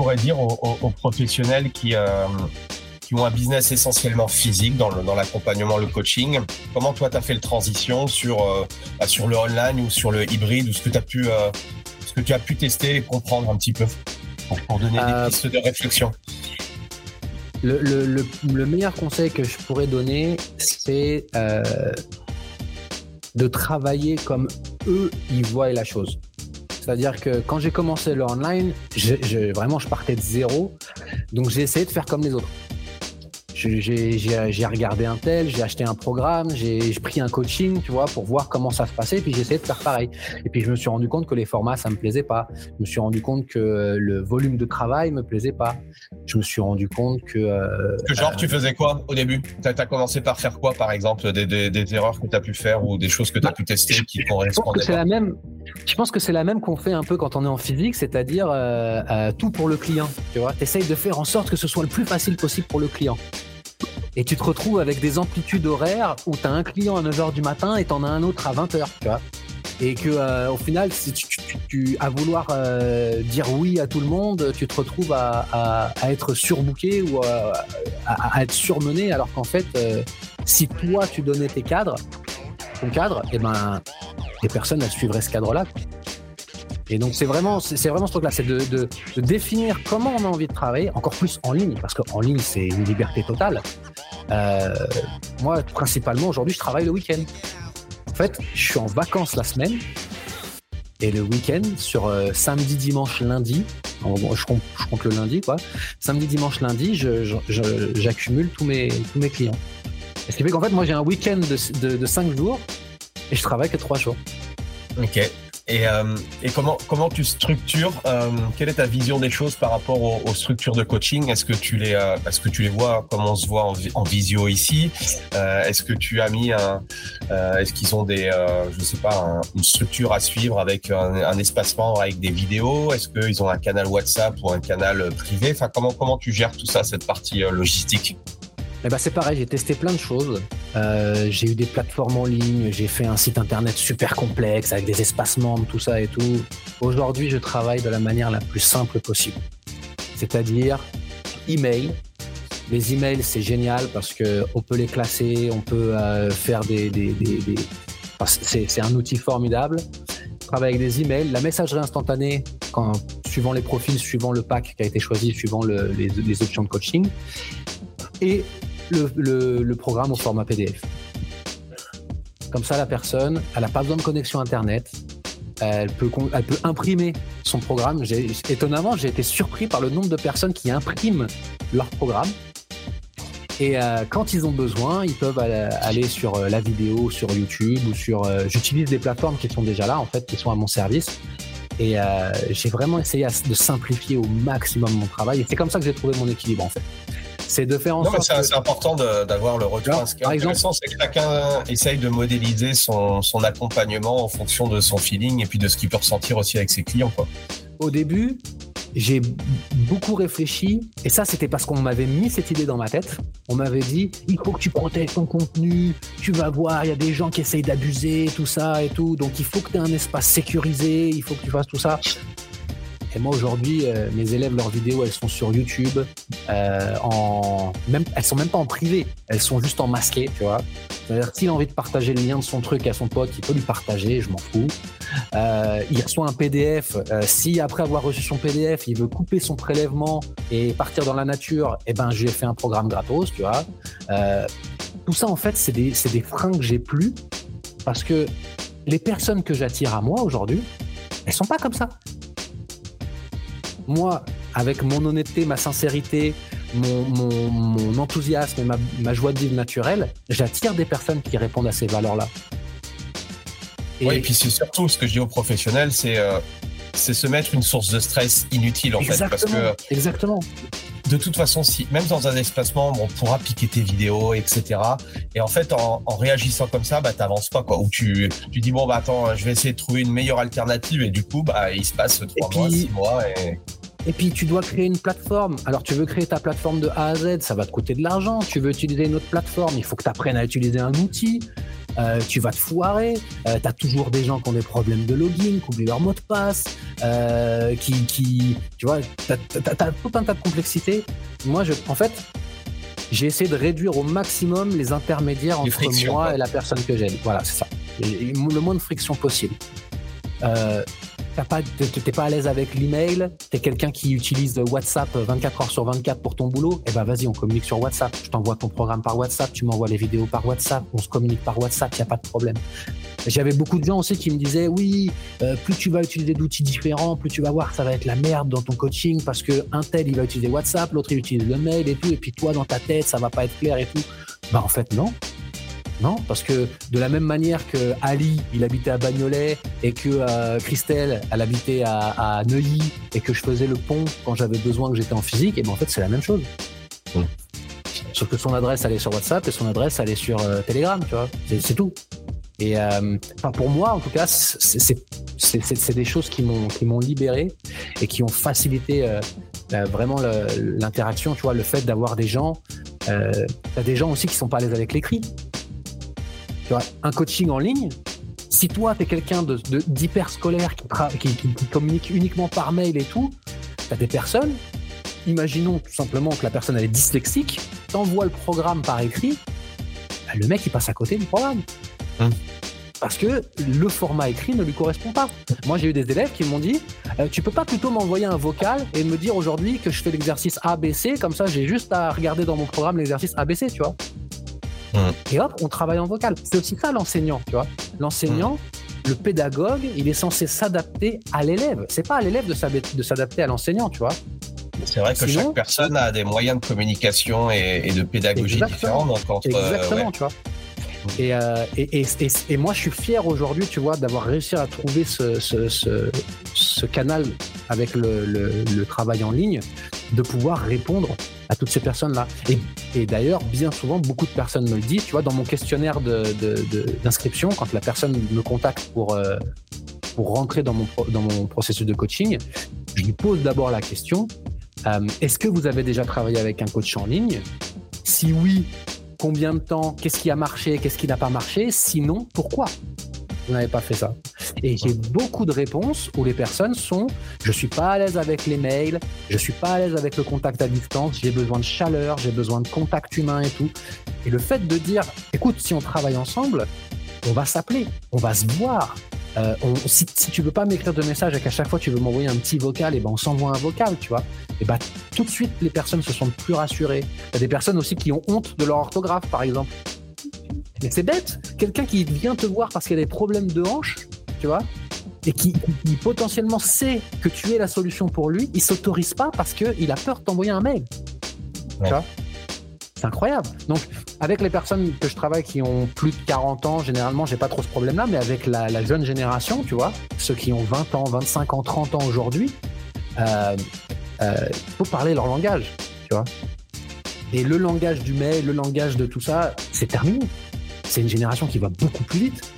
pourrais dire aux, professionnels qui, euh, qui ont un business essentiellement physique dans, le, dans l'accompagnement, le coaching Comment toi, tu as fait le transition sur, euh, bah, sur le online ou sur le hybride ou ce que tu as pu, euh, ce que tu as pu tester et comprendre un petit peu pour, donner des pistes de réflexion? Le, le, le, meilleur conseil que je pourrais donner, c'est de travailler comme eux, ils voient la chose. C'est-à-dire que quand j'ai commencé le online, vraiment, je partais de zéro. Donc, j'ai essayé de faire comme les autres j'ai regardé un tel, j'ai acheté un programme, j'ai pris un coaching, tu vois, pour voir comment ça se passait, puis j'ai essayé de faire pareil. Et puis je me suis rendu compte que les formats, ça me plaisait pas. Je me suis rendu compte que le volume de travail me plaisait pas. Je me suis rendu compte que. Euh, que genre, tu faisais quoi au début? Tu as, commencé par faire quoi, par exemple des, des, des, erreurs que tu as pu faire ou des choses que tu as pu tester qui correspondaient C'est la même. Je pense que c'est la même qu'on fait un peu quand on est en physique, c'est-à-dire euh, euh, tout pour le client. Tu vois, essayes de faire en sorte que ce soit le plus facile possible pour le client. Et tu te retrouves avec des amplitudes horaires où tu as un client à 9h du matin et tu en as un autre à 20h, tu vois. Et que euh, au final, si tu, à vouloir dire oui à tout le monde, tu te retrouves à, être surbooké ou à, être surmené, alors qu'en fait, si toi tu donnais tes cadres, ton cadre, et eh ben les personnes elles suivraient ce cadre-là. Et donc c'est vraiment, c'est vraiment ce truc-là, c'est de, définir comment on a envie de travailler, encore plus en ligne, parce qu'en ligne c'est une liberté totale. Euh, moi, principalement aujourd'hui, je travaille le week-end. En fait, je suis en vacances la semaine et le week-end sur euh, samedi, dimanche, lundi. je, compte, le lundi, quoi. Samedi, dimanche, lundi, j'accumule tous mes clients. Ce qui fait qu'en fait, moi, j'ai un week-end de, de, de 5 jours et je travaille que 3 jours. Ok. Et, euh, et, comment, comment tu structures euh, Quelle est ta vision des choses par rapport aux, structures de coaching? Est-ce que tu les, euh, est-ce que tu les vois comme on se voit en, en visio ici? Est-ce que tu as mis un, est-ce qu'ils ont des, je sais pas, une structure à suivre avec un, un espacement avec des vidéos? Est-ce qu'ils ont un canal WhatsApp ou un canal privé? Enfin, comment comment tu gères tout ça, cette partie logistique? Eh ben c'est pareil, j'ai testé plein de choses. Euh, j'ai eu des plateformes en ligne, j'ai fait un site internet super complexe avec des espaces membres, tout ça et tout. Aujourd'hui, je travaille de la manière la plus simple possible. C'est-à-dire email. Les emails, c'est génial parce que on peut les classer, on peut euh, faire des, des, c'est un outil formidable. Travailler avec des emails, la messagerie instantanée, suivant les profils, suivant le pack qui a été choisi, suivant les, les options de coaching. Et le, programme au format PDF. Comme ça, la personne, elle n'a pas besoin de connexion Internet. Elle peut, elle peut imprimer son programme. Étonnamment, j'ai été surpris par le nombre de personnes qui impriment leur programme. Et euh, quand ils ont besoin, ils peuvent aller sur euh, la vidéo, sur YouTube ou sur. Euh, j'utilise des plateformes qui sont déjà là, en fait, qui sont à mon service. Et j'ai vraiment essayé de simplifier au maximum mon travail. Et c'est comme ça que j'ai trouvé mon équilibre, en fait c'est de faire en sorte. C'est important d'avoir le retour. Ce qui est intéressant, c'est que chacun essaye de modéliser son, son, accompagnement en fonction de son feeling et puis de ce qu'il peut ressentir aussi avec ses clients. Quoi. Au début, j'ai beaucoup réfléchi, et ça c'était parce qu'on m'avait mis cette idée dans ma tête. On m'avait dit, il faut que tu protèges ton contenu, tu vas voir, il y a des gens qui essayent d'abuser, tout ça et tout, donc il faut que tu aies un espace sécurisé, il faut que tu fasses tout ça. Et moi aujourd'hui, euh, mes élèves, leurs vidéos, elles sont sur YouTube. Euh, en elles sont même pas en privé, elles sont juste en masqué, tu vois. C'est-à-dire s'il a envie de partager le lien de son truc à son pote, il peut lui partager, je m'en fous. Euh, il reçoit un PDF. Euh, si après avoir reçu son PDF, il veut couper son prélèvement et partir dans la nature, eh ben je lui ai fait un programme gratos, tu vois. Euh, tout ça en fait, c'est des, des freins que j'ai plus parce que les personnes que j'attire à moi aujourd'hui, elles sont pas comme ça moi, avec mon honnêteté, ma sincérité, mon, enthousiasme et ma, joie de vivre naturelle, j'attire des personnes qui répondent à ces valeurs-là. Et... Oui, et puis c'est surtout ce que je dis aux professionnels, c'est euh, se mettre une source de stress inutile en fait. Parce que, exactement. De toute façon, si même dans un espacement, on pourra piquer tes vidéos, etc. Et en fait, en, réagissant comme ça, bah t'avances pas quoi. Ou tu, tu dis bon bah attends, je vais essayer de trouver une meilleure alternative et du coup bah il se passe trois mois, six mois et et puis tu dois créer une plateforme. Alors tu veux créer ta plateforme de A à Z, ça va te coûter de l'argent. Tu veux utiliser une autre plateforme, il faut que tu apprennes à utiliser un outil. euh, tu vas te foirer, euh, tu as toujours des gens qui ont des problèmes de login, qui oublient leur mot de passe, euh, qui, qui, tu vois, tu as, tout un tas de complexités. Moi, je, en fait, j'ai essayé de réduire au maximum les intermédiaires entre moi et la personne que j'aime. Voilà, c'est ça. Le moins de friction possible. T'es pas, pas à l'aise avec l'email, t'es quelqu'un qui utilise WhatsApp 24 heures sur 24 pour ton boulot, eh ben vas-y, on communique sur WhatsApp. Je t'envoie ton programme par WhatsApp, tu m'envoies les vidéos par WhatsApp, on se communique par WhatsApp, y a pas de problème. J'avais beaucoup de gens aussi qui me disaient oui, euh, plus tu vas utiliser d'outils différents, plus tu vas voir ça va être la merde dans ton coaching parce que un tel il va utiliser WhatsApp, l'autre il utilise le mail et tout, et puis toi dans ta tête ça va pas être clair et tout. Bah en fait non, non, parce que de la même manière que Ali, il habitait à Bagnolet et que euh, Christelle, elle habitait à, Neuilly et que je faisais le pont quand j'avais besoin que j'étais en physique, et ben en fait c'est la même chose. Sauf que son adresse elle est sur WhatsApp et son adresse elle est sur euh, Telegram, tu vois. C'est tout. Et euh, pour moi en tout cas, c'est des choses qui m'ont qui m'ont libéré et qui ont facilité vraiment l'interaction, tu vois, le fait d'avoir des gens. T'as des gens aussi qui sont pas à l'aise avec l'écrit un coaching en ligne, si toi, tu es quelqu'un d'hyper de, scolaire qui, qui, communique uniquement par mail et tout, tu as des personnes, imaginons tout simplement que la personne elle est dyslexique, t'envoie le programme par écrit, bah, le mec il passe à côté du programme. Hum. Parce que le format écrit ne lui correspond pas. Moi, j'ai eu des élèves qui m'ont dit euh, Tu peux pas plutôt m'envoyer un vocal et me dire aujourd'hui que je fais l'exercice ABC, comme ça j'ai juste à regarder dans mon programme l'exercice ABC, tu vois et hop, on travaille en vocal. C'est aussi ça l'enseignant, tu vois. L'enseignant, le pédagogue, il est censé s'adapter à l'élève. C'est pas à l'élève de s'adapter à l'enseignant, tu vois. C'est vrai que chaque personne a des moyens de communication et, de pédagogie différents. exactement, tu vois. Et, euh, et, et, et, moi, je suis fier aujourd'hui, tu vois, d'avoir réussi à trouver ce, ce, ce, ce canal avec le, le, le, travail en ligne, de pouvoir répondre à toutes ces personnes-là. Et, d'ailleurs, bien souvent, beaucoup de personnes me le disent. Tu vois, dans mon questionnaire d'inscription, quand la personne me contacte pour, euh, pour rentrer dans mon, dans mon processus de coaching, je lui pose d'abord la question euh, est-ce que vous avez déjà travaillé avec un coach en ligne? Si oui, combien de temps? Qu'est-ce qui a marché? Qu'est-ce qui n'a pas marché? Sinon, pourquoi? Vous n'avez pas fait ça. Et j'ai beaucoup de réponses où les personnes sont je suis pas à l'aise avec les mails, je suis pas à l'aise avec le contact à distance, j'ai besoin de chaleur, j'ai besoin de contact humain et tout. Et le fait de dire écoute, si on travaille ensemble, on va s'appeler, on va se voir. Euh, si, si, tu veux pas m'écrire de message et qu'à chaque fois tu veux m'envoyer un petit vocal, et ben on s'envoie un vocal, tu vois. Et ben tout de suite les personnes se sentent plus rassurées. Il y a des personnes aussi qui ont honte de leur orthographe, par exemple. Mais c'est bête. Quelqu'un qui vient te voir parce qu'il a des problèmes de hanche, tu vois, et qui, potentiellement sait que tu es la solution pour lui, il s'autorise pas parce qu'il a peur de t'envoyer un mail. Tu vois c'est incroyable. Donc, avec les personnes que je travaille qui ont plus de 40 ans, généralement, j'ai pas trop ce problème-là, mais avec la, jeune génération, tu vois, ceux qui ont 20 ans, 25 ans, 30 ans aujourd'hui, euh, euh, il faut parler leur langage, tu vois. Et le langage du mail, le langage de tout ça, c'est terminé c'est une génération qui va beaucoup plus vite.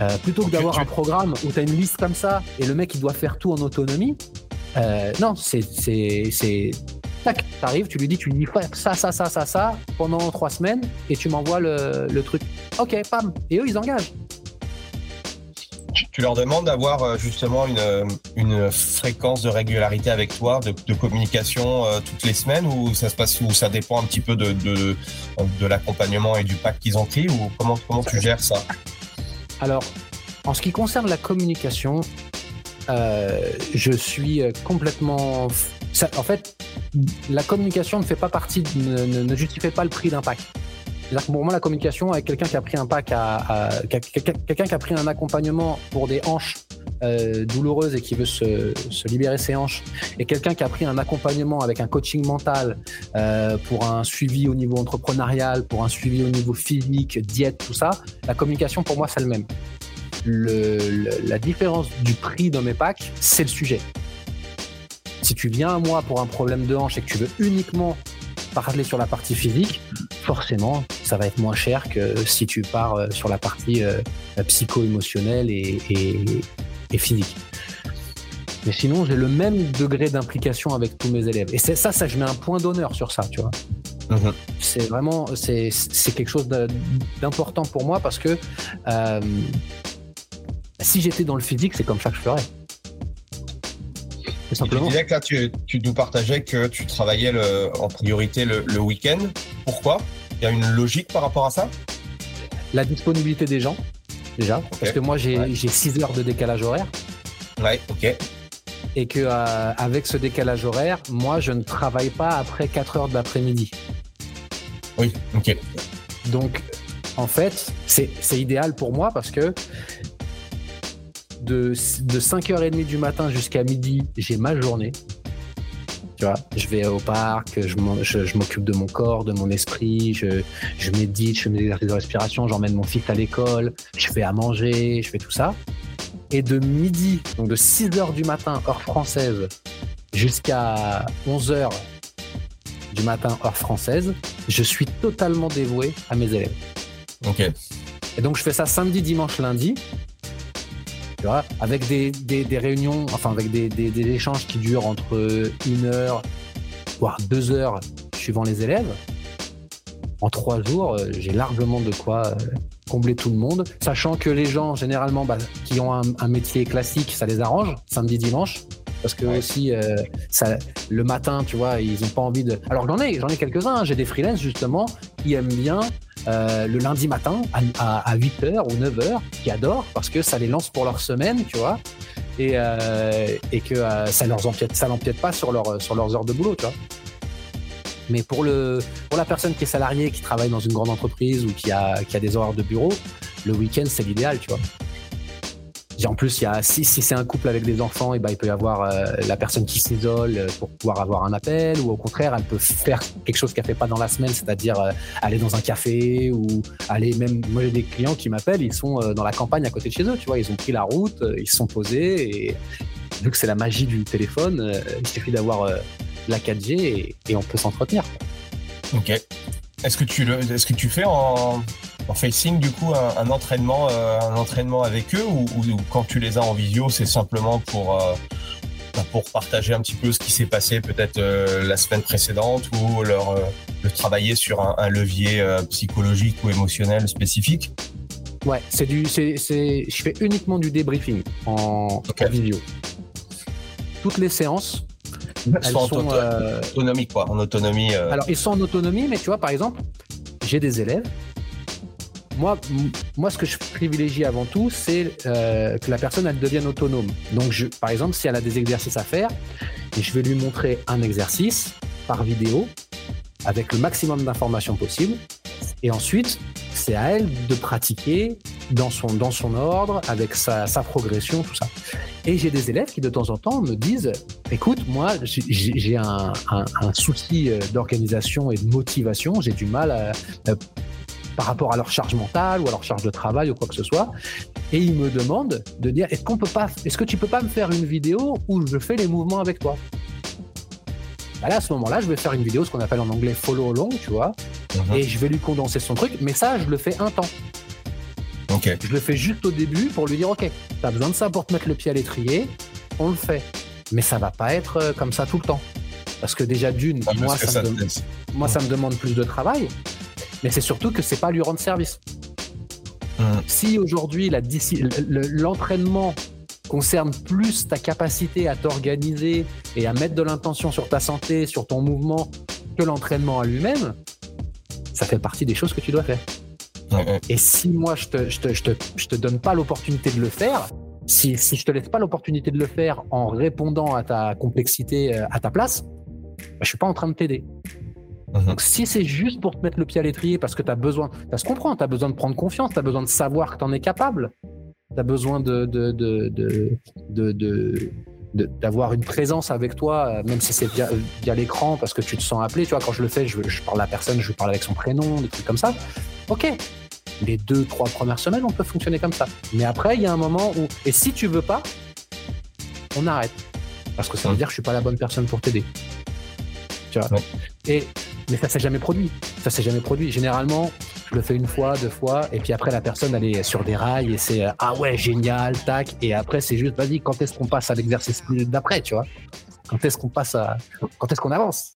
Euh, plutôt que d'avoir un programme où tu as une liste comme ça et le mec il doit faire tout en autonomie, euh, non, c'est. Tac, t'arrives, tu lui dis, tu lui dis ça, ça, ça, ça, ça pendant trois semaines et tu m'envoies le, le truc. Ok, pam. Et eux, ils engagent tu leur demandes d'avoir euh, justement une, une, fréquence de régularité avec toi, de, communication euh, toutes les semaines, ou ça se passe, ou ça dépend un petit peu de, de, de l'accompagnement et du pack qu'ils ont pris, ou comment, comment tu gères ça? Alors, en ce qui concerne la communication, je suis complètement. en fait, la communication ne fait pas partie, ne, justifie pas le prix d'un pack pour moi, la communication avec quelqu'un qui a pris un pack, quelqu'un qui a pris un accompagnement pour des hanches euh, douloureuses et qui veut se, libérer ses hanches, et quelqu'un qui a pris un accompagnement avec un coaching mental euh, pour un suivi au niveau entrepreneurial, pour un suivi au niveau physique, diète, tout ça, la communication pour moi c'est le même. la différence du prix de mes packs, c'est le sujet. Si tu viens à moi pour un problème de hanche et que tu veux uniquement parler sur la partie physique, forcément, ça va être moins cher que si tu pars euh, sur la partie psycho-émotionnelle et, physique. Mais sinon, j'ai le même degré d'implication avec tous mes élèves. Et c'est ça, ça, je mets un point d'honneur sur ça, tu vois. Mhm. C'est vraiment c'est quelque chose d'important pour moi parce que euh, si j'étais dans le physique, c'est comme ça que je ferais. simplement. Tu disais que là, tu, nous partageais que tu travaillais en priorité le, week-end. Pourquoi? Il y a une logique par rapport à ça? La disponibilité des gens, déjà. Parce que moi, j'ai 6 heures de décalage horaire. Ouais, ok et que euh, avec ce décalage horaire, moi je ne travaille pas après 4 heures d'après-midi. Oui, ok. Donc en fait, c'est idéal pour moi parce que de, de 5h30 du matin jusqu'à midi, j'ai ma journée. Tu vois, je vais au parc, je m'occupe de mon corps, de mon esprit, je, je médite, je fais mes exercices de respiration, j'emmène mon fils à l'école, je fais à manger, je fais tout ça. Et de midi, donc de 6 h du matin, heure française, jusqu'à 11 h du matin, heure française, je suis totalement dévoué à mes élèves. Ok. Et donc, je fais ça samedi, dimanche, lundi. Tu vois, avec des, réunions, enfin, avec des, échanges qui durent entre une heure, voire deux heures, suivant les élèves. En trois jours, euh, j'ai largement de quoi euh, combler tout le monde, sachant que les gens généralement bah, qui ont un, métier classique, ça les arrange samedi dimanche. Parce que aussi, euh, ça, le matin, tu vois, ils n'ont pas envie de. Alors j'en ai, j'en ai quelques-uns. Hein. J'ai des freelances justement qui aiment bien euh, le lundi matin à, 8h ou 9h, qui adorent parce que ça les lance pour leur semaine, tu vois, et, euh, et que ça leur empiète, ça l'empiète pas sur, leur, sur leurs heures de boulot, tu vois. Mais pour, le, pour la personne qui est salariée, qui travaille dans une grande entreprise ou qui a, qui a des horaires de bureau, le week-end, c'est l'idéal, tu vois. En plus, il y a, si, c'est un couple avec des enfants, et ben, il peut y avoir euh, la personne qui s'isole euh, pour pouvoir avoir un appel, ou au contraire, elle peut faire quelque chose qu'elle fait pas dans la semaine, c'est-à-dire euh, aller dans un café ou aller même. Moi, j'ai des clients qui m'appellent, ils sont dans la campagne à côté de chez eux, tu vois, ils ont pris la route, ils se sont posés et vu que c'est la magie du téléphone, il suffit d'avoir la 4G et, on peut s'entretenir. Ok. Est-ce que tu est-ce que tu fais en, facing du coup un, entraînement, euh, un entraînement avec eux ou, quand tu les as en visio, c'est simplement pour euh, bah, pour partager un petit peu ce qui s'est passé peut-être euh, la semaine précédente ou leur travailler sur un, levier psychologique ou émotionnel spécifique. Ouais, c'est du, c'est, je fais uniquement du débriefing en, en vidéo. Toutes les séances, elles sont, en euh, autonomie, quoi, en autonomie. Euh. Alors, ils sont en autonomie, mais tu vois, par exemple, j'ai des élèves. Moi, moi, ce que je privilégie avant tout, c'est euh, que la personne elle devienne autonome. Donc, je, par exemple, si elle a des exercices à faire, je vais lui montrer un exercice par vidéo avec le maximum d'informations possible. Et ensuite, c'est à elle de pratiquer dans son, dans son ordre, avec sa, progression, tout ça. Et j'ai des élèves qui de temps en temps me disent, écoute, moi, j'ai un, souci euh, d'organisation et de motivation, j'ai du mal à, par rapport à leur charge mentale ou à leur charge de travail ou quoi que ce soit. Et ils me demandent de dire, est-ce qu'on peut pas, est-ce que tu peux pas me faire une vidéo où je fais les mouvements avec toi? Bah là, à ce moment-là, je vais faire une vidéo, ce qu'on appelle en anglais follow along, tu vois, mhm. et je vais lui condenser son truc, mais ça, je le fais un temps. Je le fais juste au début pour lui dire ok, tu as besoin de ça pour te mettre le pied à l'étrier, on le fait. Mais ça va pas être euh, comme ça tout le temps. Parce que déjà d'une, ah, moi, ça, me, moi ça me demande plus de travail, mais c'est surtout que c'est pas lui rendre service. Hum. Si aujourd'hui l'entraînement concerne plus ta capacité à t'organiser et à mettre de l'intention sur ta santé, sur ton mouvement, que l'entraînement à lui-même, ça fait partie des choses que tu dois faire. Et si moi, je te, je te, je te, je te donne pas l'opportunité de le faire, si, si je te laisse pas l'opportunité de le faire en répondant à ta complexité euh, à ta place, bah, je suis pas en train de t'aider. Mhm. Donc, si c'est juste pour te mettre le pied à l'étrier parce que tu as besoin, ça se comprend, tu as besoin de prendre confiance, tu as besoin de savoir que tu en es capable, tu as besoin de, d'avoir une présence avec toi, même si c'est via, via l'écran, parce que tu te sens appelé. Tu vois, quand je le fais, je, je parle à la personne, je parle avec son prénom, des trucs comme ça. Ok, les deux, trois premières semaines, on peut fonctionner comme ça. Mais après, il y a un moment où, et si tu veux pas, on arrête. Parce que ça veut dire que je suis pas la bonne personne pour t'aider. Tu vois. Et, mais ça s'est jamais produit. Ça s'est jamais produit. Généralement, je le fais une fois, deux fois, et puis après, la personne, elle est sur des rails et c'est ah ouais, génial, tac. Et après, c'est juste, vas-y, quand est-ce qu'on passe à l'exercice d'après, tu vois? Quand est-ce qu'on passe à. Quand est-ce qu'on avance?